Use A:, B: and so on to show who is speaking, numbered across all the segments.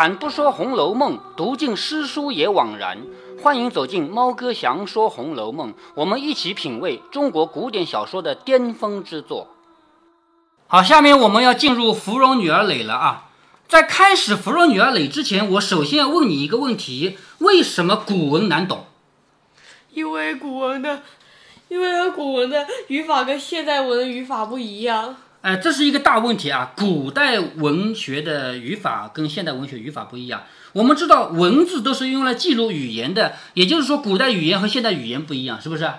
A: 开坛不说《红楼梦》，读尽诗书也枉然。欢迎走进猫哥祥说《红楼梦》，我们一起品味中国古典小说的巅峰之作。好，下面我们要进入《芙蓉女儿诔》了啊！在开始《芙蓉女儿诔》之前，我首先要问你一个问题：为什么古文难懂？
B: 因为古文的，因为古文的语法跟现代文的语法不一样。
A: 哎，这是一个大问题啊！古代文学的语法跟现代文学语法不一样。我们知道，文字都是用来记录语言的，也就是说，古代语言和现代语言不一样，是不是？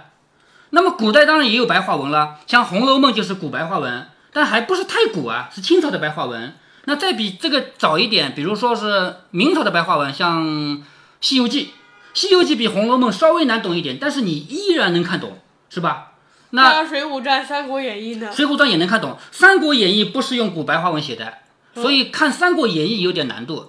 A: 那么，古代当然也有白话文了，像《红楼梦》就是古白话文，但还不是太古啊，是清朝的白话文。那再比这个早一点，比如说是明朝的白话文，像《西游记》，《西游记》比《红楼梦》稍微难懂一点，但是你依然能看懂，是吧？那《
B: 水浒传》《三国演义》呢？
A: 《水浒传》也能看懂，《三国演义》不是用古白话文写的，所以看《三国演义》有点难度。《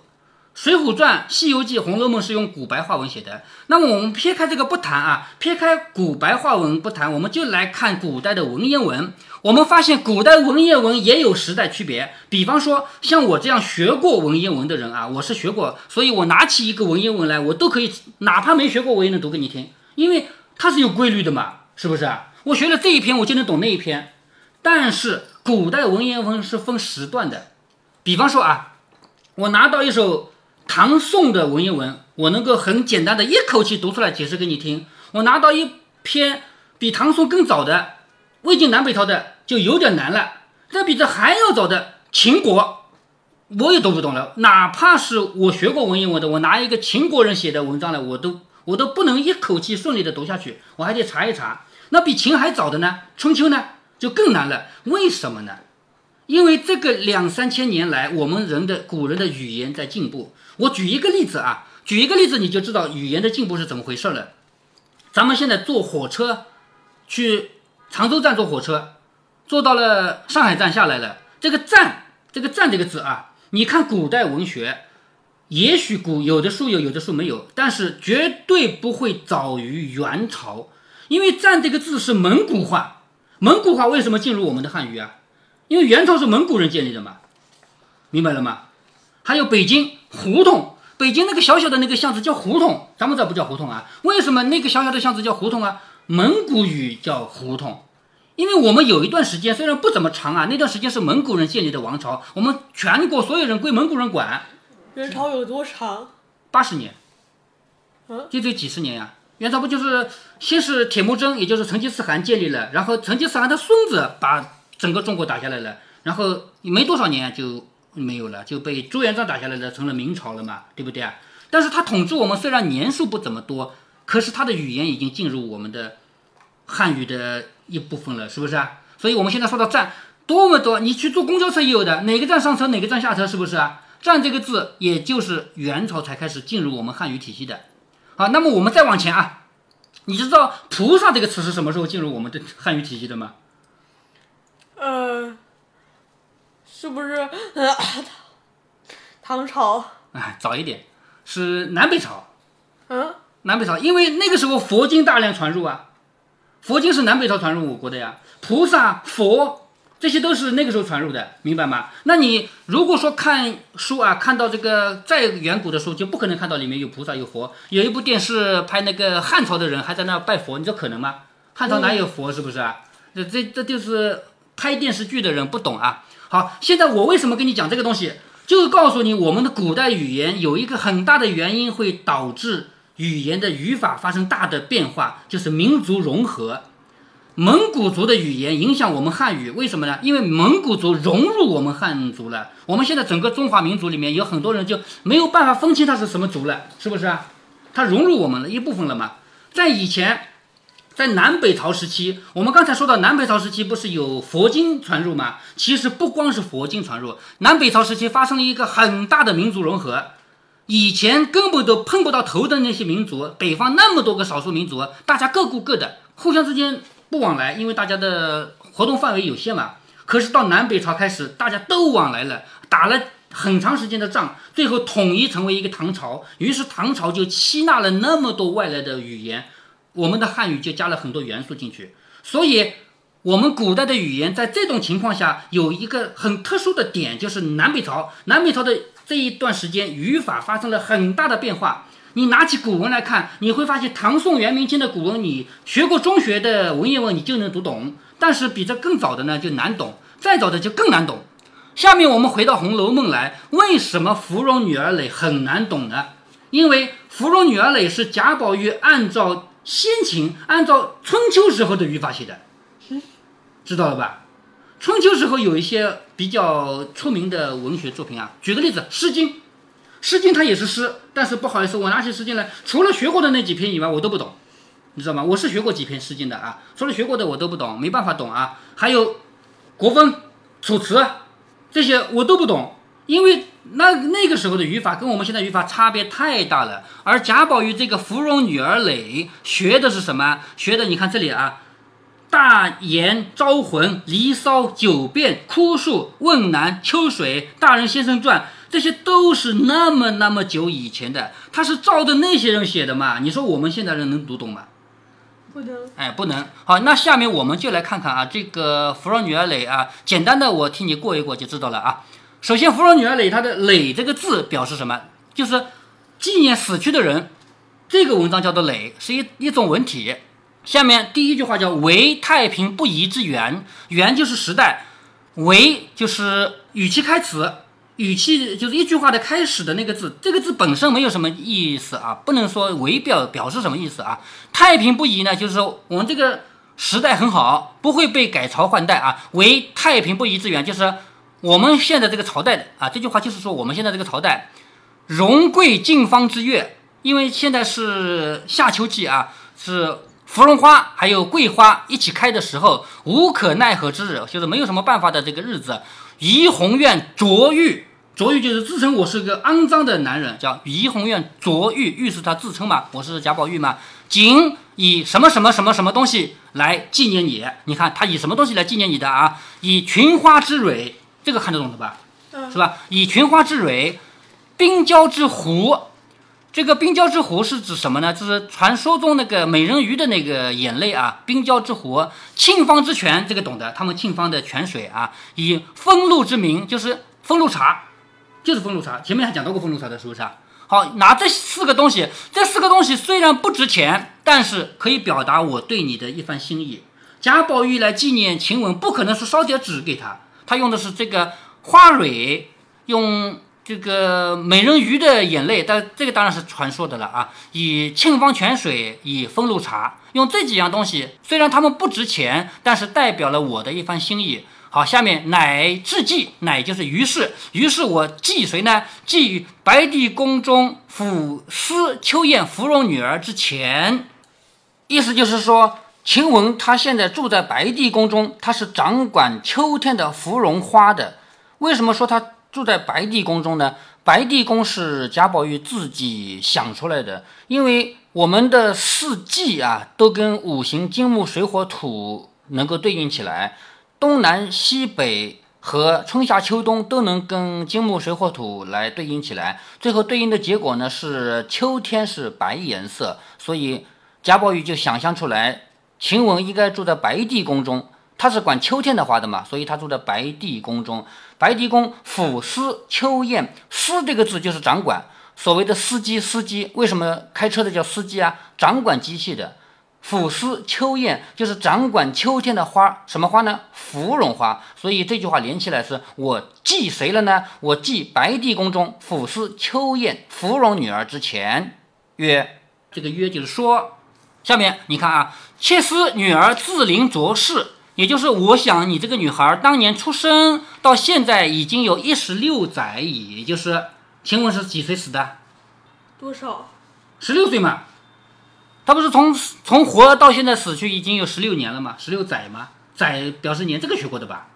A: 水浒传》《西游记》《红楼梦》是用古白话文写的。那么我们撇开这个不谈啊，撇开古白话文不谈，我们就来看古代的文言文。我们发现古代文言文也有时代区别。比方说，像我这样学过文言文的人啊，我是学过，所以我拿起一个文言文来，我都可以，哪怕没学过，我也能读给你听，因为它是有规律的嘛，是不是啊？我学了这一篇，我就能懂那一篇。但是古代文言文是分时段的，比方说啊，我拿到一首唐宋的文言文，我能够很简单的一口气读出来解释给你听。我拿到一篇比唐宋更早的魏晋南北朝的，就有点难了。这比这还要早的秦国，我也读不懂了。哪怕是我学过文言文的，我拿一个秦国人写的文章来，我都我都不能一口气顺利的读下去，我还得查一查。那比秦还早的呢？春秋呢，就更难了。为什么呢？因为这个两三千年来，我们人的古人的语言在进步。我举一个例子啊，举一个例子你就知道语言的进步是怎么回事了。咱们现在坐火车去常州站坐火车，坐到了上海站下来了。这个站，这个站这个字啊，你看古代文学，也许古有的书有，有的书没有，但是绝对不会早于元朝。因为“战”这个字是蒙古话，蒙古话为什么进入我们的汉语啊？因为元朝是蒙古人建立的嘛，明白了吗？还有北京胡同，北京那个小小的那个巷子叫胡同，咱们这不叫胡同啊？为什么那个小小的巷子叫胡同啊？蒙古语叫胡同，因为我们有一段时间虽然不怎么长啊，那段时间是蒙古人建立的王朝，我们全国所有人归蒙古人管。
B: 元朝有多长？
A: 八十年，
B: 嗯，
A: 就这几十年呀。元朝不就是先是铁木真，也就是成吉思汗建立了，然后成吉思汗的孙子把整个中国打下来了，然后没多少年就没有了，就被朱元璋打下来了，成了明朝了嘛，对不对啊？但是他统治我们虽然年数不怎么多，可是他的语言已经进入我们的汉语的一部分了，是不是啊？所以我们现在说到站多么多，你去坐公交车也有的，哪个站上车哪个站下车，是不是啊？站这个字也就是元朝才开始进入我们汉语体系的。好，那么我们再往前啊，你知道“菩萨”这个词是什么时候进入我们的汉语体系的吗？
B: 呃，是不是呃唐朝？
A: 哎，早一点，是南北朝。
B: 嗯，
A: 南北朝，因为那个时候佛经大量传入啊，佛经是南北朝传入我国的呀，菩萨、佛。这些都是那个时候传入的，明白吗？那你如果说看书啊，看到这个再远古的书，就不可能看到里面有菩萨有佛。有一部电视拍那个汉朝的人还在那拜佛，你说可能吗？汉朝哪有佛？是不是啊？这这这就是拍电视剧的人不懂啊。好，现在我为什么跟你讲这个东西，就是告诉你我们的古代语言有一个很大的原因会导致语言的语法发生大的变化，就是民族融合。蒙古族的语言影响我们汉语，为什么呢？因为蒙古族融入我们汉族了。我们现在整个中华民族里面有很多人就没有办法分清他是什么族了，是不是啊？他融入我们的一部分了嘛？在以前，在南北朝时期，我们刚才说到南北朝时期不是有佛经传入吗？其实不光是佛经传入，南北朝时期发生了一个很大的民族融合。以前根本都碰不到头的那些民族，北方那么多个少数民族，大家各顾各的，互相之间。不往来，因为大家的活动范围有限嘛。可是到南北朝开始，大家都往来了，打了很长时间的仗，最后统一成为一个唐朝。于是唐朝就吸纳了那么多外来的语言，我们的汉语就加了很多元素进去。所以我们古代的语言在这种情况下有一个很特殊的点，就是南北朝。南北朝的这一段时间，语法发生了很大的变化。你拿起古文来看，你会发现唐宋元明清的古文，你学过中学的文言文，你就能读懂。但是比这更早的呢，就难懂；再早的就更难懂。下面我们回到《红楼梦》来，为什么芙蓉女儿诔很难懂呢？因为芙蓉女儿诔是贾宝玉按照先秦、按照春秋时候的语法写的，知道了吧？春秋时候有一些比较出名的文学作品啊，举个例子，《诗经》。《诗经》它也是诗，但是不好意思，我拿起《诗经》来，除了学过的那几篇以外，我都不懂，你知道吗？我是学过几篇《诗经》的啊，除了学过的我都不懂，没办法懂啊。还有国风、楚辞这些我都不懂，因为那那个时候的语法跟我们现在语法差别太大了。而贾宝玉这个芙蓉女儿诔学的是什么？学的你看这里啊，大言招魂、离骚、九变、枯树、问南、秋水、大人先生传。这些都是那么那么久以前的，他是照着那些人写的嘛？你说我们现在人能读懂吗？
B: 不能。
A: 哎，不能。好，那下面我们就来看看啊，这个芙蓉女儿诔啊，简单的我替你过一过就知道了啊。首先，芙蓉女儿诔它的诔这个字表示什么？就是纪念死去的人。这个文章叫做诔，是一一种文体。下面第一句话叫唯太平不移之源，源就是时代，唯就是语气开词。语气就是一句话的开始的那个字，这个字本身没有什么意思啊，不能说为表表示什么意思啊。太平不移呢，就是说我们这个时代很好，不会被改朝换代啊。为太平不移之源，就是我们现在这个朝代的啊。这句话就是说我们现在这个朝代，荣贵尽芳之月，因为现在是夏秋季啊，是芙蓉花还有桂花一起开的时候，无可奈何之日，就是没有什么办法的这个日子。怡红院卓玉，卓玉就是自称我是个肮脏的男人，叫怡红院卓玉，玉是他自称嘛，我是贾宝玉嘛。仅以什么什么什么什么东西来纪念你？你看他以什么东西来纪念你的啊？以群花之蕊，这个看得懂的吧？是吧？以群花之蕊，冰胶之壶。这个冰胶之壶是指什么呢？就是传说中那个美人鱼的那个眼泪啊，冰胶之壶，沁芳之泉，这个懂得，他们沁芳的泉水啊，以风露之名，就是风露茶，就是风露茶。前面还讲到过风露茶的，是不是啊？好，拿这四个东西，这四个东西虽然不值钱，但是可以表达我对你的一番心意。贾宝玉来纪念晴雯，不可能是烧点纸给他，他用的是这个花蕊，用。这个美人鱼的眼泪，但这个当然是传说的了啊！以沁芳泉水，以风露茶，用这几样东西，虽然它们不值钱，但是代表了我的一番心意。好，下面乃至祭，乃就是于是，于是我祭谁呢？祭于白帝宫中抚司秋燕芙蓉女儿之前。意思就是说，晴雯她现在住在白帝宫中，她是掌管秋天的芙蓉花的。为什么说她？住在白帝宫中呢，白帝宫是贾宝玉自己想出来的，因为我们的四季啊都跟五行金木水火土能够对应起来，东南西北和春夏秋冬都能跟金木水火土来对应起来，最后对应的结果呢是秋天是白颜色，所以贾宝玉就想象出来，晴雯应该住在白帝宫中。他是管秋天的花的嘛，所以他住在白帝宫中。白帝宫抚司秋燕，司这个字就是掌管。所谓的司机，司机为什么开车的叫司机啊？掌管机器的。抚司秋燕就是掌管秋天的花，什么花呢？芙蓉花。所以这句话连起来是我祭谁了呢？我祭白帝宫中抚司秋燕芙蓉女儿之前，曰这个曰就是说，下面你看啊，妾思女儿自临卓氏。也就是我想，你这个女孩当年出生到现在已经有一十六载矣。也就是，请问是几岁死的？
B: 多少？
A: 十六岁嘛。他不是从从活到现在死去已经有十六年了吗？十六载吗？载表示年，这个学过的吧？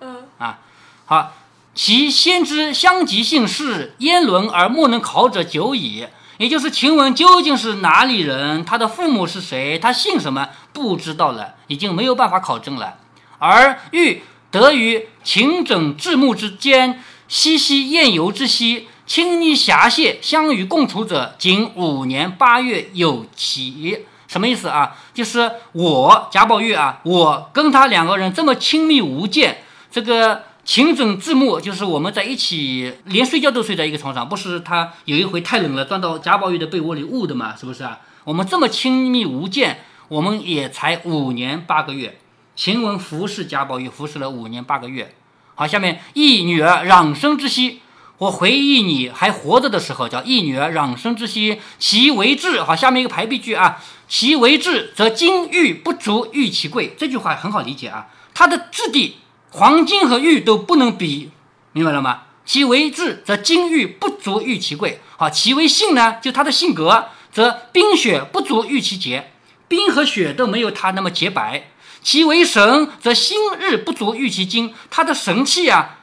B: 嗯。
A: 啊，好。其先知相及姓氏，焉伦而莫能考者久矣。也就是晴雯究竟是哪里人？他的父母是谁？他姓什么？不知道了，已经没有办法考证了。而欲得于秦整至木之间，嬉嬉宴游之夕，亲昵侠谢，相与共处者，仅五年八月有期。什么意思啊？就是我贾宝玉啊，我跟他两个人这么亲密无间，这个情准字幕，就是我们在一起，连睡觉都睡在一个床上。不是他有一回太冷了，钻到贾宝玉的被窝里捂的嘛？是不是啊？我们这么亲密无间，我们也才五年八个月。晴雯服侍贾宝玉服侍了五年八个月。好，下面忆女儿攘生之息。我回忆你还活着的时候，叫一女儿攘生之息，其为质。好，下面一个排比句啊，其为质，则金玉不足玉其贵。这句话很好理解啊，它的质地，黄金和玉都不能比，明白了吗？其为质，则金玉不足玉其贵。好，其为性呢，就他的性格，则冰雪不足玉其洁，冰和雪都没有他那么洁白。其为神，则星日不足玉其精，他的神气啊，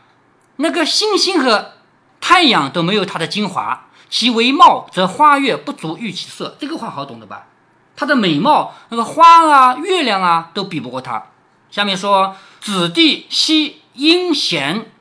A: 那个星星和。太阳都没有它的精华，其为貌，则花月不足喻其色。这个话好懂的吧？它的美貌，那个花啊、月亮啊，都比不过它。下面说，子弟悉殷贤，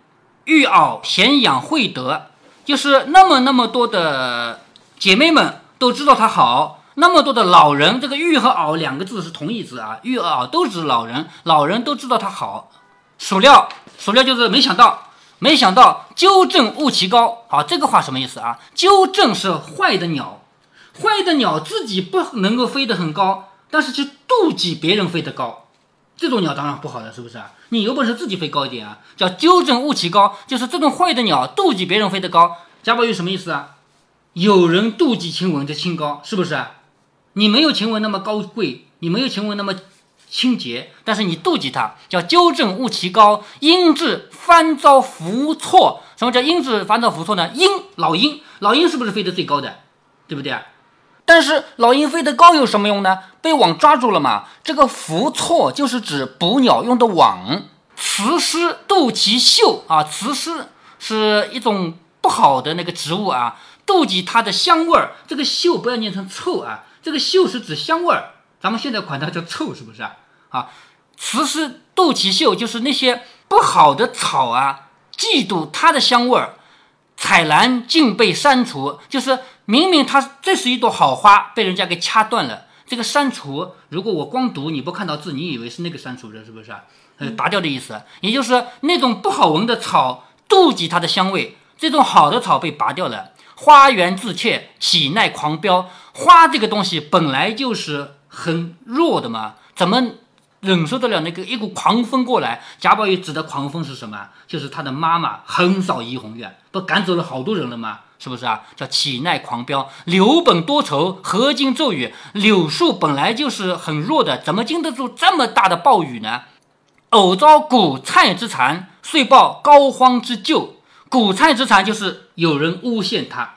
A: 育媪贤养惠德，就是那么那么多的姐妹们都知道他好，那么多的老人，这个玉和媪两个字是同义字啊，育媪都指老人，老人都知道他好。孰料，孰料就是没想到。没想到纠正误其高，好，这个话什么意思啊？纠正是坏的鸟，坏的鸟自己不能够飞得很高，但是去妒忌别人飞得高，这种鸟当然不好了，是不是啊？你有本事自己飞高一点啊！叫纠正误其高，就是这种坏的鸟妒忌别人飞得高。贾宝玉什么意思啊？有人妒忌晴雯的清高，是不是？你没有晴雯那么高贵，你没有晴雯那么。清洁，但是你妒忌它，叫纠正误其高，因至翻遭浮错。什么叫因至翻遭浮错呢？鹰，老鹰，老鹰是不是飞得最高的，对不对啊？但是老鹰飞得高有什么用呢？被网抓住了嘛。这个浮错就是指捕鸟用的网。雌狮妒其秀啊，雌狮是一种不好的那个植物啊，妒忌它的香味儿。这个秀不要念成臭啊，这个秀是指香味儿。咱们现在管它叫臭，是不是啊？啊，雌诗妒其秀，就是那些不好的草啊，嫉妒它的香味儿。彩兰竟被删除，就是明明它这是一朵好花，被人家给掐断了。这个删除，如果我光读你不看到字，你以为是那个删除的，是不是啊？呃，拔掉的意思，也就是那种不好闻的草，妒忌它的香味，这种好的草被拔掉了。花园自怯，岂奈狂飙？花这个东西本来就是。很弱的嘛，怎么忍受得了那个一股狂风过来？贾宝玉指的狂风是什么？就是他的妈妈横扫怡红院，不赶走了好多人了吗？是不是啊？叫岂奈狂飙？柳本多愁，何经骤雨？柳树本来就是很弱的，怎么经得住这么大的暴雨呢？偶遭谷菜之残，遂报膏肓之咎。谷菜之残就是有人诬陷他。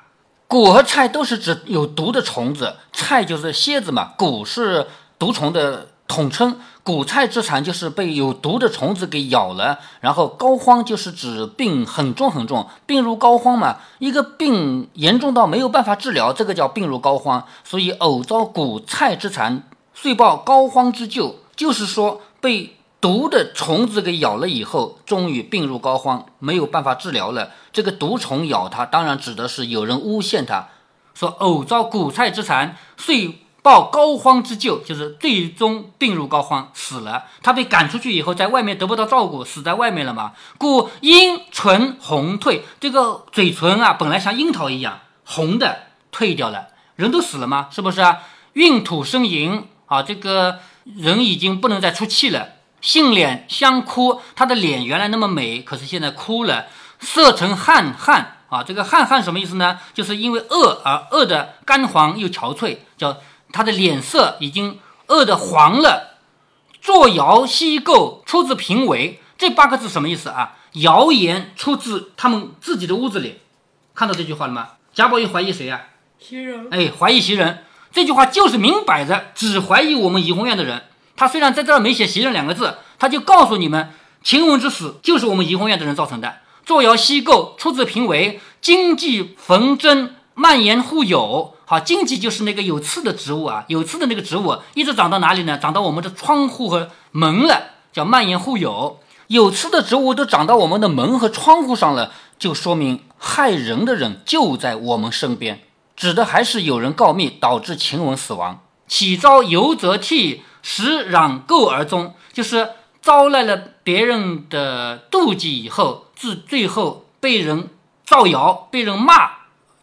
A: 蛊和菜都是指有毒的虫子，菜就是蝎子嘛。蛊是毒虫的统称，蛊菜之残就是被有毒的虫子给咬了。然后膏肓就是指病很重很重，病入膏肓嘛。一个病严重到没有办法治疗，这个叫病入膏肓。所以偶遭蛊菜之残，遂报膏肓之咎，就是说被。毒的虫子给咬了以后，终于病入膏肓，没有办法治疗了。这个毒虫咬他，当然指的是有人诬陷他，说偶遭蛊菜之残，遂报膏肓之咎，就是最终病入膏肓死了。他被赶出去以后，在外面得不到照顾，死在外面了嘛。故阴唇红退，这个嘴唇啊，本来像樱桃一样红的，退掉了。人都死了吗？是不是啊？孕吐呻吟啊，这个人已经不能再出气了。杏脸香枯，他的脸原来那么美，可是现在枯了，色成汗汗啊！这个汗汗什么意思呢？就是因为饿而饿的干黄又憔悴，叫他的脸色已经饿的黄了。坐摇西构，出自评委，这八个字什么意思啊？谣言出自他们自己的屋子里，看到这句话了吗？贾宝玉怀疑谁呀？
B: 袭人。
A: 哎，怀疑袭人，这句话就是明摆着只怀疑我们怡红院的人。他虽然在这儿没写袭人两个字，他就告诉你们，晴雯之死就是我们怡红院的人造成的。坐摇西构出自平为，荆棘缝针蔓延互有。好，荆棘就是那个有刺的植物啊，有刺的那个植物一直长到哪里呢？长到我们的窗户和门了，叫蔓延互有。有刺的植物都长到我们的门和窗户上了，就说明害人的人就在我们身边，指的还是有人告密导致晴雯死亡。起遭尤则替，时攘垢而终，就是招来了别人的妒忌以后，至最后被人造谣、被人骂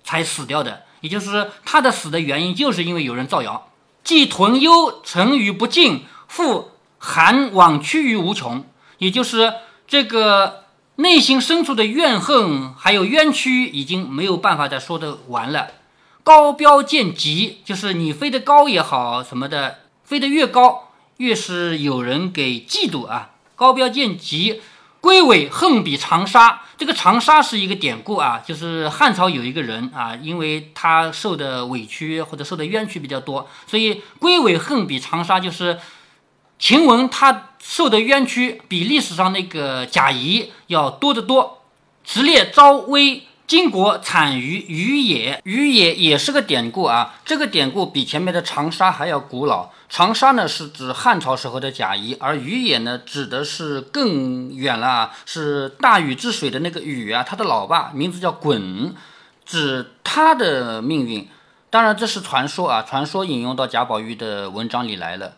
A: 才死掉的。也就是他的死的原因，就是因为有人造谣。既屯忧沉于不尽，复含往屈于无穷。也就是这个内心深处的怨恨，还有冤屈，已经没有办法再说得完了。高标见极，就是你飞得高也好，什么的，飞得越高，越是有人给嫉妒啊。高标见极，归尾恨比长沙。这个长沙是一个典故啊，就是汉朝有一个人啊，因为他受的委屈或者受的冤屈比较多，所以归尾恨比长沙，就是晴雯他受的冤屈比历史上那个贾谊要多得多。直列昭威。晋国产于于野，于野也是个典故啊。这个典故比前面的长沙还要古老。长沙呢是指汉朝时候的贾谊，而于野呢指的是更远了，是大禹治水的那个禹啊，他的老爸名字叫鲧，指他的命运。当然这是传说啊，传说引用到贾宝玉的文章里来了。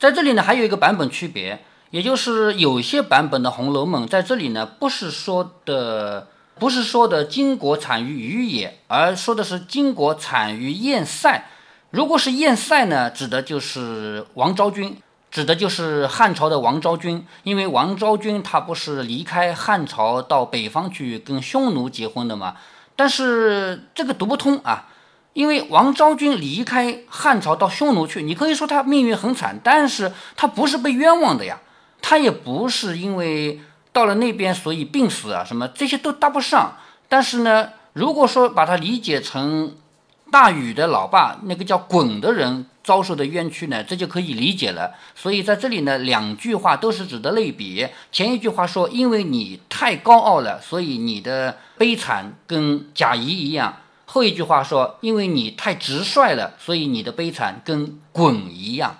A: 在这里呢还有一个版本区别，也就是有些版本的《红楼梦》在这里呢不是说的。不是说的金国产于于野，而说的是金国产于堰塞。如果是堰塞呢，指的就是王昭君，指的就是汉朝的王昭君。因为王昭君她不是离开汉朝到北方去跟匈奴结婚的吗？但是这个读不通啊，因为王昭君离开汉朝到匈奴去，你可以说她命运很惨，但是她不是被冤枉的呀，她也不是因为。到了那边，所以病死啊，什么这些都搭不上。但是呢，如果说把它理解成大禹的老爸那个叫鲧的人遭受的冤屈呢，这就可以理解了。所以在这里呢，两句话都是指的类比。前一句话说，因为你太高傲了，所以你的悲惨跟贾谊一样；后一句话说，因为你太直率了，所以你的悲惨跟鲧一样。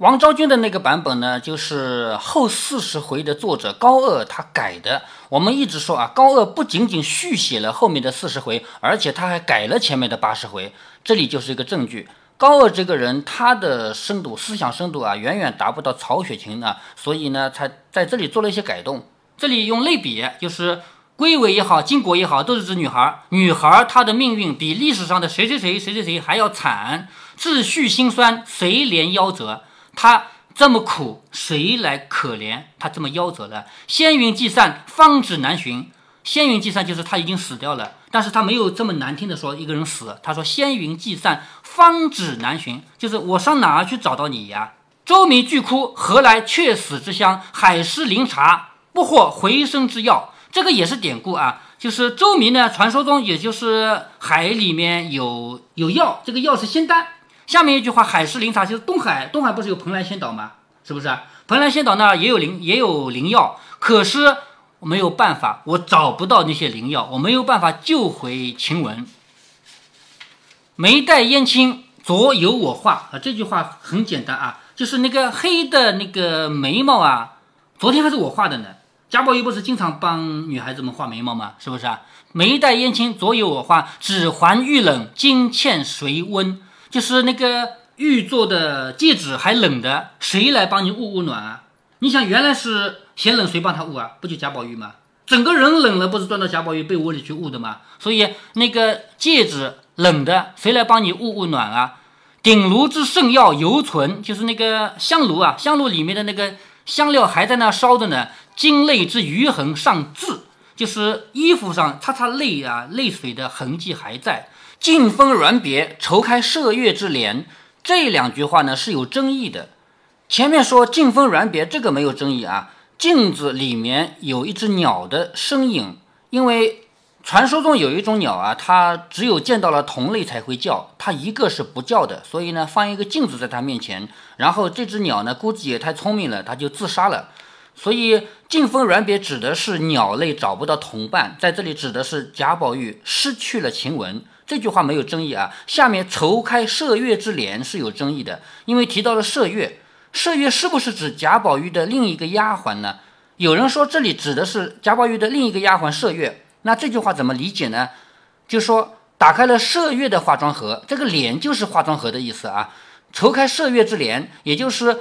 A: 王昭君的那个版本呢，就是后四十回的作者高鹗他改的。我们一直说啊，高鹗不仅仅续写了后面的四十回，而且他还改了前面的八十回。这里就是一个证据。高鹗这个人，他的深度、思想深度啊，远远达不到曹雪芹啊，所以呢，才在这里做了一些改动。这里用类比，就是龟尾也好，晋国也好，都是指女孩。女孩她的命运比历史上的谁谁谁、谁谁谁还要惨，自叙心酸，谁怜夭折？他这么苦，谁来可怜他这么夭折了？仙云际散，方止难寻。仙云际散就是他已经死掉了，但是他没有这么难听的说一个人死。他说仙云际散，方止难寻，就是我上哪儿去找到你呀？周民巨哭，何来却死之乡？海市灵茶，不获回生之药。这个也是典故啊，就是周民呢，传说中也就是海里面有有药，这个药是仙丹。下面一句话，海市灵茶就是东海，东海不是有蓬莱仙岛吗？是不是？蓬莱仙岛那也有灵，也有灵药，可是我没有办法，我找不到那些灵药，我没有办法救回晴雯。眉黛烟青，昨有我画啊。这句话很简单啊，就是那个黑的那个眉毛啊，昨天还是我画的呢。贾宝玉不是经常帮女孩子们画眉毛吗？是不是啊？眉黛烟青，昨有我画，指环玉冷，金嵌谁温？就是那个玉做的戒指还冷的，谁来帮你捂捂暖啊？你想原来是嫌冷，谁帮他捂啊？不就贾宝玉吗？整个人冷了，不是钻到贾宝玉被窝里去捂的吗？所以那个戒指冷的，谁来帮你捂捂暖啊？鼎炉之圣药犹存，就是那个香炉啊，香炉里面的那个香料还在那烧着呢。金泪之余痕尚字，就是衣服上擦擦泪啊，泪水的痕迹还在。劲风软别，愁开射月之帘。这两句话呢是有争议的。前面说劲风软别，这个没有争议啊。镜子里面有一只鸟的身影，因为传说中有一种鸟啊，它只有见到了同类才会叫，它一个是不叫的。所以呢，放一个镜子在它面前，然后这只鸟呢，估计也太聪明了，它就自杀了。所以劲风软别指的是鸟类找不到同伴，在这里指的是贾宝玉失去了晴雯。这句话没有争议啊，下面愁开麝月之帘是有争议的，因为提到了麝月，麝月是不是指贾宝玉的另一个丫鬟呢？有人说这里指的是贾宝玉的另一个丫鬟麝月，那这句话怎么理解呢？就说打开了麝月的化妆盒，这个帘就是化妆盒的意思啊。筹开射月之莲，也就是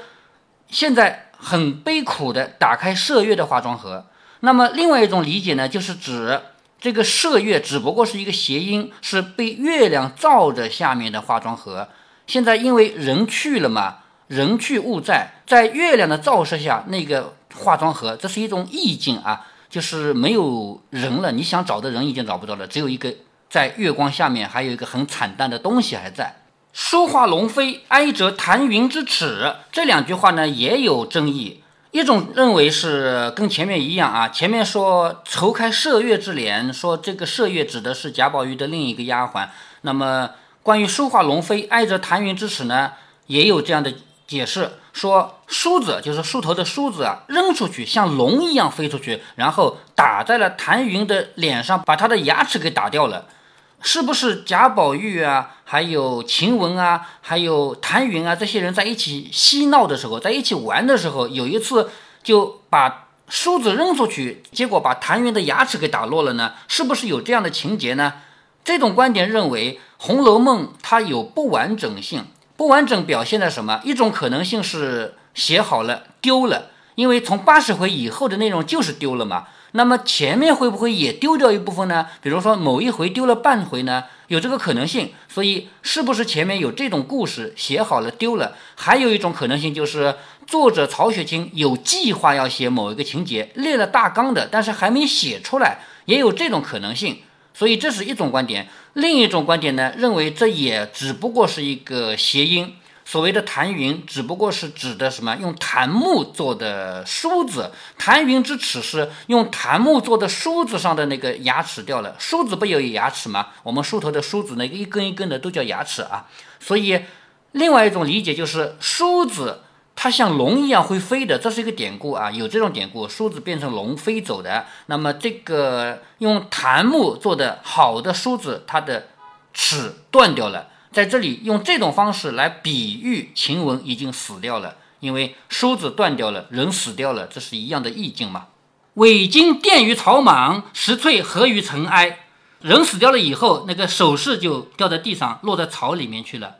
A: 现在很悲苦的打开射月的化妆盒。那么另外一种理解呢，就是指这个射月只不过是一个谐音，是被月亮照着下面的化妆盒。现在因为人去了嘛，人去物在，在月亮的照射下，那个化妆盒，这是一种意境啊，就是没有人了，你想找的人已经找不到了，只有一个在月光下面，还有一个很惨淡的东西还在。书画龙飞，哀折弹云之耻，这两句话呢也有争议。一种认为是跟前面一样啊，前面说筹开射月之脸，说这个射月指的是贾宝玉的另一个丫鬟。那么关于书画龙飞，挨着谭云之齿呢，也有这样的解释，说梳子就是梳头的梳子啊，扔出去像龙一样飞出去，然后打在了谭云的脸上，把他的牙齿给打掉了。是不是贾宝玉啊，还有晴雯啊，还有谭云啊，这些人在一起嬉闹的时候，在一起玩的时候，有一次就把梳子扔出去，结果把谭云的牙齿给打落了呢？是不是有这样的情节呢？这种观点认为，《红楼梦》它有不完整性，不完整表现在什么？一种可能性是写好了丢了，因为从八十回以后的内容就是丢了嘛。那么前面会不会也丢掉一部分呢？比如说某一回丢了半回呢？有这个可能性。所以是不是前面有这种故事写好了丢了？还有一种可能性就是作者曹雪芹有计划要写某一个情节，列了大纲的，但是还没写出来，也有这种可能性。所以这是一种观点。另一种观点呢，认为这也只不过是一个谐音。所谓的檀云，只不过是指的什么？用檀木做的梳子。檀云之齿是用檀木做的梳子上的那个牙齿掉了。梳子不有牙齿吗？我们梳头的梳子那个一根一根的都叫牙齿啊。所以，另外一种理解就是梳子它像龙一样会飞的，这是一个典故啊，有这种典故，梳子变成龙飞走的。那么这个用檀木做的好的梳子，它的齿断掉了。在这里用这种方式来比喻晴雯已经死掉了，因为梳子断掉了，人死掉了，这是一样的意境嘛。尾巾垫于草莽，石翠合于尘埃。人死掉了以后，那个首饰就掉在地上，落在草里面去了。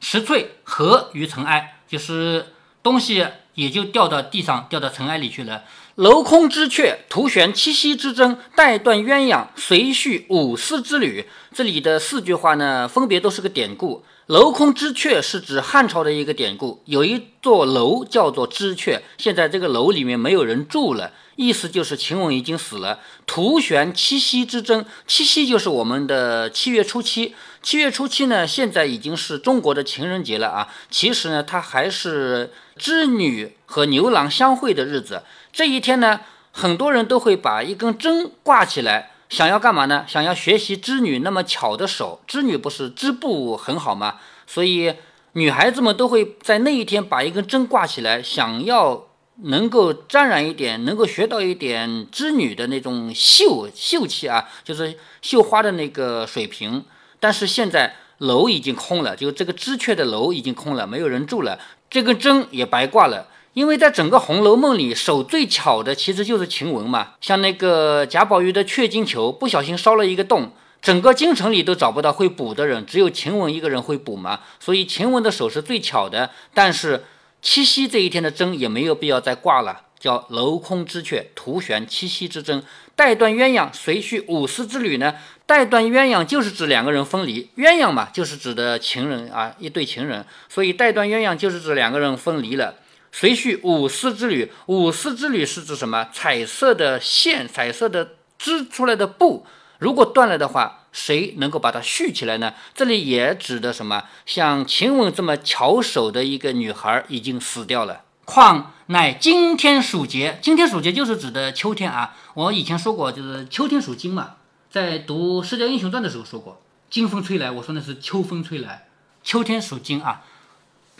A: 石翠合于尘埃，就是东西也就掉到地上，掉到尘埃里去了。镂空之雀，图悬七夕之争，带断鸳鸯，随续五丝之旅。这里的四句话呢，分别都是个典故。镂空之雀是指汉朝的一个典故，有一座楼叫做知雀，现在这个楼里面没有人住了，意思就是晴雯已经死了。图悬七夕之争，七夕就是我们的七月初七，七月初七呢，现在已经是中国的情人节了啊。其实呢，它还是织女和牛郎相会的日子。这一天呢，很多人都会把一根针挂起来，想要干嘛呢？想要学习织女那么巧的手。织女不是织布很好吗？所以女孩子们都会在那一天把一根针挂起来，想要能够沾染一点，能够学到一点织女的那种绣绣气啊，就是绣花的那个水平。但是现在楼已经空了，就这个知阙的楼已经空了，没有人住了，这根针也白挂了。因为在整个《红楼梦》里，手最巧的其实就是晴雯嘛。像那个贾宝玉的雀金球，不小心烧了一个洞，整个京城里都找不到会补的人，只有晴雯一个人会补嘛。所以晴雯的手是最巧的。但是七夕这一天的针也没有必要再挂了，叫镂空之雀，图悬七夕之针，带断鸳鸯，随续五丝之旅呢？带断鸳鸯就是指两个人分离，鸳鸯嘛就是指的情人啊，一对情人。所以带断鸳鸯就是指两个人分离了。随续五丝之旅，五丝之旅是指什么？彩色的线，彩色的织出来的布，如果断了的话，谁能够把它续起来呢？这里也指的什么？像晴雯这么巧手的一个女孩已经死掉了。况乃今天属节，今天属节就是指的秋天啊。我以前说过，就是秋天属金嘛，在读《射雕英雄传》的时候说过，金风吹来，我说那是秋风吹来，秋天属金啊。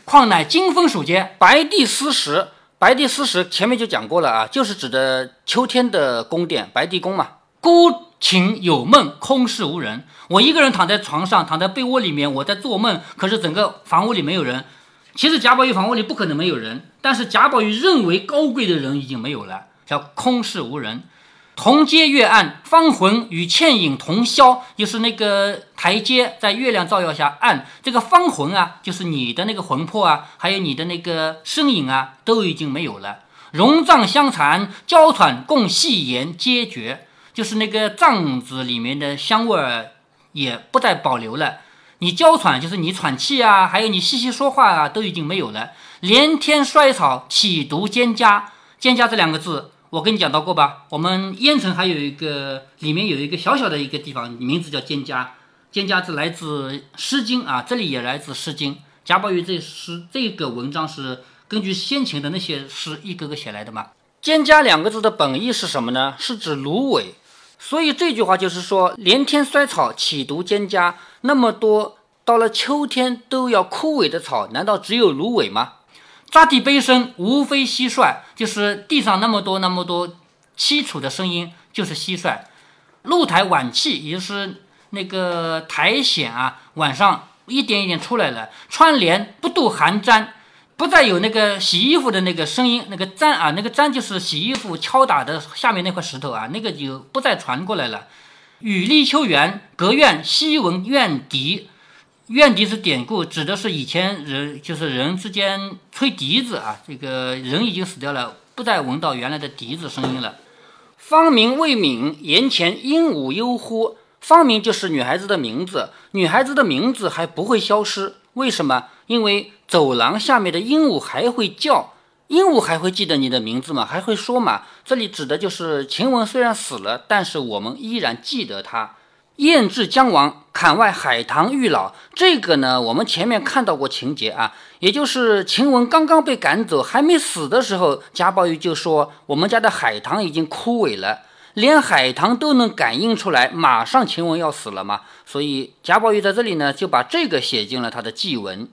A: 况乃金风属节，白帝司时。白帝司时前面就讲过了啊，就是指的秋天的宫殿，白帝宫嘛。孤寝有梦，空室无人。我一个人躺在床上，躺在被窝里面，我在做梦。可是整个房屋里没有人。其实贾宝玉房屋里不可能没有人，但是贾宝玉认为高贵的人已经没有了，叫空室无人。同阶月暗，芳魂与倩影同消，就是那个台阶在月亮照耀下暗。这个芳魂啊，就是你的那个魂魄啊，还有你的那个身影啊，都已经没有了。融藏相残，娇喘共细言皆绝，就是那个藏子里面的香味儿也不再保留了。你娇喘，就是你喘气啊，还有你细细说话啊，都已经没有了。连天衰草，岂独蒹葭？蒹葭这两个字。我跟你讲到过吧？我们烟城还有一个，里面有一个小小的一个地方，名字叫蒹葭。蒹葭是来自《诗经》啊，这里也来自《诗经》。贾宝玉这诗这个文章是根据先秦的那些诗一个个写来的嘛。蒹葭两个字的本意是什么呢？是指芦苇。所以这句话就是说，连天衰草，岂独蒹葭？那么多到了秋天都要枯萎的草，难道只有芦苇吗？扎地悲声，无非蟋蟀，就是地上那么多那么多凄楚的声音，就是蟋蟀。露台晚气，也就是那个苔藓啊，晚上一点一点出来了。窗帘不度寒毡，不再有那个洗衣服的那个声音，那个毡啊，那个毡就是洗衣服敲打的下面那块石头啊，那个就不再传过来了。雨立秋园，隔院西闻怨笛。怨笛是典故，指的是以前人就是人之间吹笛子啊。这个人已经死掉了，不再闻到原来的笛子声音了。芳名未泯，檐前鹦鹉悠呼。芳名就是女孩子的名字，女孩子的名字还不会消失。为什么？因为走廊下面的鹦鹉还会叫，鹦鹉还会记得你的名字吗？还会说嘛？这里指的就是晴雯虽然死了，但是我们依然记得她。燕至将亡，槛外海棠欲老。这个呢，我们前面看到过情节啊，也就是晴雯刚刚被赶走，还没死的时候，贾宝玉就说：“我们家的海棠已经枯萎了，连海棠都能感应出来，马上晴雯要死了嘛。”所以贾宝玉在这里呢，就把这个写进了他的祭文。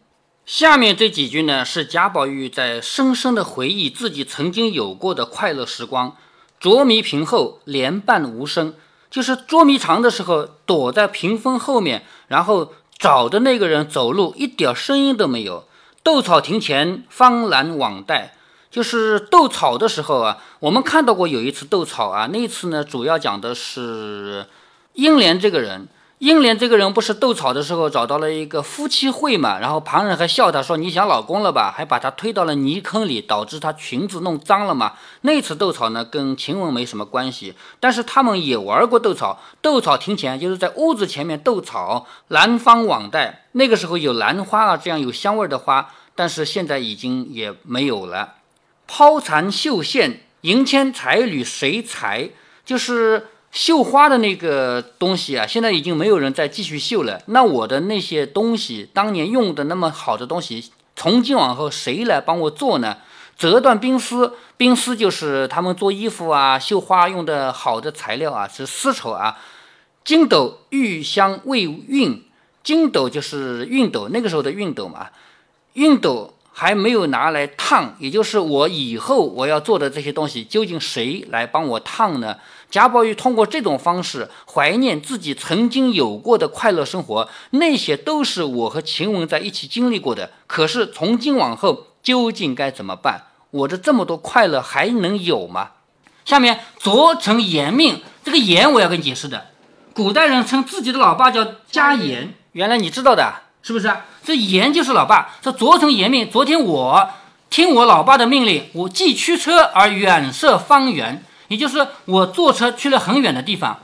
A: 下面这几句呢，是贾宝玉在深深的回忆自己曾经有过的快乐时光。着迷屏后，莲瓣无声。就是捉迷藏的时候，躲在屏风后面，然后找的那个人走路一点声音都没有。斗草庭前，芳兰网带，就是斗草的时候啊，我们看到过有一次斗草啊，那次呢，主要讲的是英莲这个人。英莲这个人不是斗草的时候找到了一个夫妻会嘛，然后旁人还笑他说你想老公了吧，还把他推到了泥坑里，导致他裙子弄脏了嘛。那次斗草呢跟晴雯没什么关系，但是他们也玩过斗草。斗草庭前就是在屋子前面斗草，兰芳网带，那个时候有兰花啊这样有香味的花，但是现在已经也没有了。抛残绣线，银铅彩缕谁裁？就是。绣花的那个东西啊，现在已经没有人再继续绣了。那我的那些东西，当年用的那么好的东西，从今往后谁来帮我做呢？折断冰丝，冰丝就是他们做衣服啊、绣花用的好的材料啊，是丝绸啊。金斗玉香未熨，金斗就是熨斗，那个时候的熨斗嘛，熨斗还没有拿来烫，也就是我以后我要做的这些东西，究竟谁来帮我烫呢？贾宝玉通过这种方式怀念自己曾经有过的快乐生活，那些都是我和晴雯在一起经历过的。可是从今往后究竟该怎么办？我的这么多快乐还能有吗？下面着成严命，这个严我要跟你解释的。古代人称自己的老爸叫家严，原来你知道的，是不是？这严就是老爸。这着成严命，昨天我听我老爸的命令，我既驱车而远涉方圆。也就是我坐车去了很远的地方，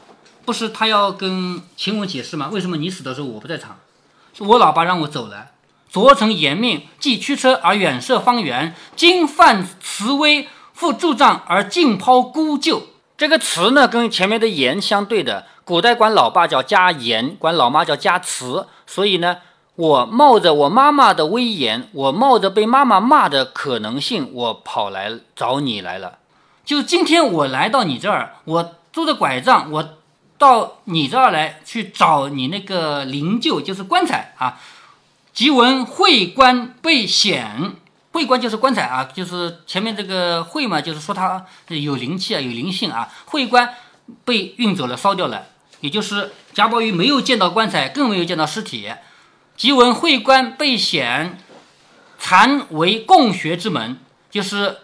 A: 不是他要跟晴雯解释吗？为什么你死的时候我不在场？是我老爸让我走了。着成严命，既驱车而远涉方圆。今犯慈威，复助障而尽抛孤旧。这个慈呢，跟前面的严相对的。古代管老爸叫家严，管老妈叫家慈。所以呢，我冒着我妈妈的威严，我冒着被妈妈骂的可能性，我跑来找你来了。就今天我来到你这儿，我拄着拐杖，我到你这儿来去找你那个灵柩，就是棺材啊。即闻会棺被显，会棺就是棺材啊，就是前面这个会嘛，就是说它有灵气啊，有灵性啊。会棺被运走了，烧掉了，也就是贾宝玉没有见到棺材，更没有见到尸体。即闻会棺被显，残为共学之门，就是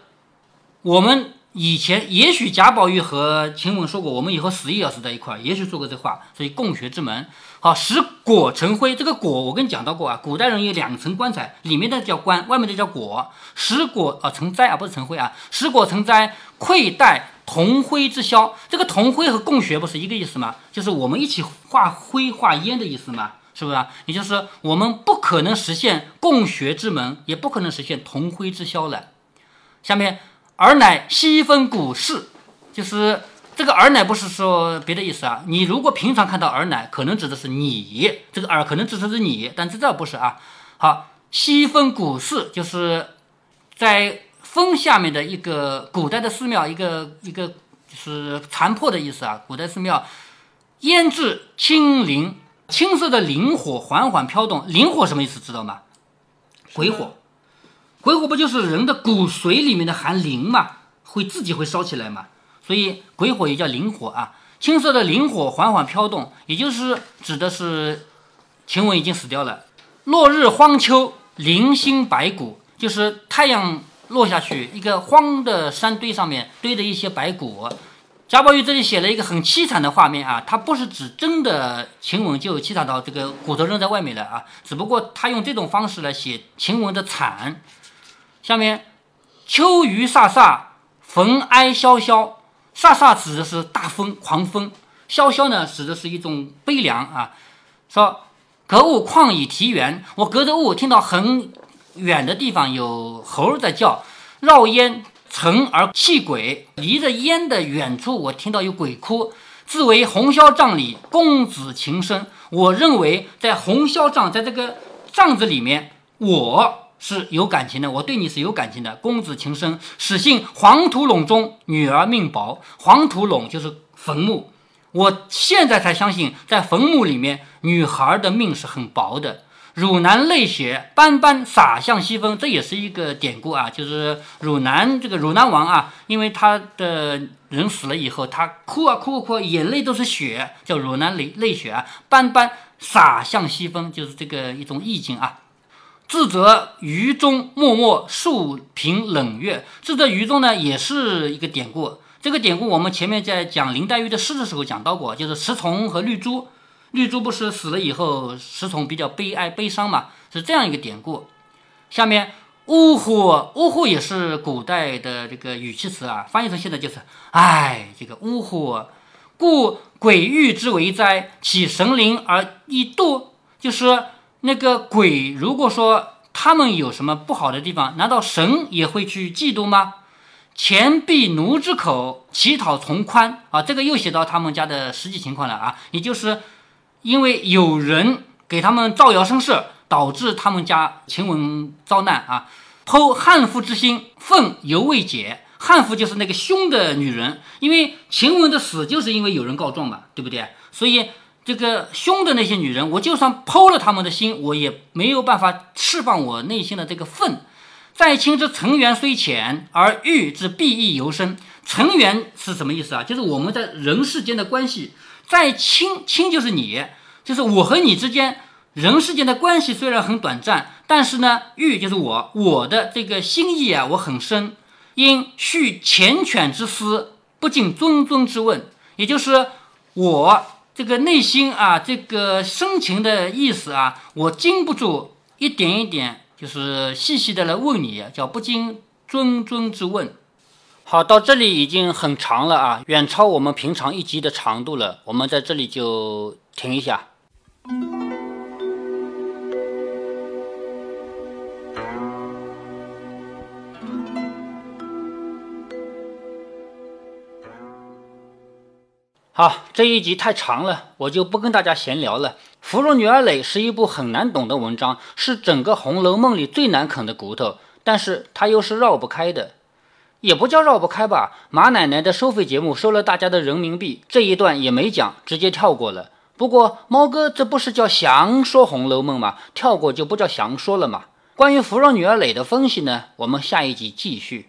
A: 我们。以前也许贾宝玉和晴雯说过，我们以后死也要死在一块儿，也许说过这话，所以共学之门。好，使果成灰，这个果我跟你讲到过啊，古代人有两层棺材，里面的叫棺，外面的叫果。使果啊成灾啊，不是成灰啊，使果成灾，愧待同灰之消。这个同灰和共学不是一个意思吗？就是我们一起化灰化烟的意思吗？是不是啊？也就是我们不可能实现共学之门，也不可能实现同灰之消了。下面。尔乃西风古事，就是这个尔乃不是说别的意思啊。你如果平常看到尔乃，可能指的是你，这个尔可能指的是你，但这这不是啊。好，西风古寺就是在风下面的一个古代的寺庙，一个一个就是残破的意思啊。古代寺庙，烟至青灵，青色的灵火缓缓飘动。灵火什么意思？知道吗？鬼火。鬼火不就是人的骨髓里面的含灵嘛，会自己会烧起来嘛，所以鬼火也叫灵火啊。青色的灵火缓缓飘动，也就是指的是晴雯已经死掉了。落日荒丘，零星白骨，就是太阳落下去，一个荒的山堆上面堆着一些白骨。贾宝玉这里写了一个很凄惨的画面啊，他不是指真的晴雯就凄惨到这个骨头扔在外面了啊，只不过他用这种方式来写晴雯的惨。下面，秋雨飒飒，风哀萧萧。飒飒指的是大风、狂风；萧萧呢，指的是一种悲凉啊。说隔雾旷以啼猿，我隔着雾听到很远的地方有猴在叫，绕烟沉而泣鬼。离着烟的远处，我听到有鬼哭。自为红绡帐里公子情深，我认为在红绡帐，在这个帐子里面，我。是有感情的，我对你是有感情的。公子情深，始信黄土陇中女儿命薄。黄土陇就是坟墓，我现在才相信，在坟墓里面，女孩的命是很薄的。汝南泪血斑斑洒向西风，这也是一个典故啊，就是汝南这个汝南王啊，因为他的人死了以后，他哭啊哭啊哭，眼泪都是血，叫汝南泪泪血啊，斑斑洒向西风，就是这个一种意境啊。自责于中默默数凭冷月。自责于中呢，也是一个典故。这个典故我们前面在讲林黛玉的诗的时候讲到过，就是石崇和绿珠。绿珠不是死了以后，石崇比较悲哀悲伤嘛，是这样一个典故。下面呜呼，呜呼也是古代的这个语气词啊，翻译成现在就是哎，这个呜呼，故鬼欲之为哉？岂神灵而易度？就是。那个鬼，如果说他们有什么不好的地方，难道神也会去嫉妒吗？钱闭奴之口，乞讨从宽啊，这个又写到他们家的实际情况了啊，也就是因为有人给他们造谣生事，导致他们家晴雯遭难啊。剖汉妇之心，愤犹未解。汉妇就是那个凶的女人，因为晴雯的死就是因为有人告状嘛，对不对？所以。这个凶的那些女人，我就算剖了他们的心，我也没有办法释放我内心的这个愤。在清之尘缘虽浅，而欲之必亦犹深。尘缘是什么意思啊？就是我们在人世间的关系，再亲亲就是你，就是我和你之间人世间的关系虽然很短暂，但是呢，欲就是我，我的这个心意啊，我很深。因续缱绻之思，不尽谆谆之问，也就是我。这个内心啊，这个深情的意思啊，我禁不住一点一点，就是细细的来问你，叫不禁谆谆之问。好，到这里已经很长了啊，远超我们平常一集的长度了，我们在这里就停一下。好，这一集太长了，我就不跟大家闲聊了。《芙蓉女儿诔》是一部很难懂的文章，是整个《红楼梦》里最难啃的骨头，但是它又是绕不开的，也不叫绕不开吧。马奶奶的收费节目收了大家的人民币，这一段也没讲，直接跳过了。不过猫哥这不是叫详说《红楼梦》吗？跳过就不叫详说了嘛。关于《芙蓉女儿诔》的分析呢，我们下一集继续。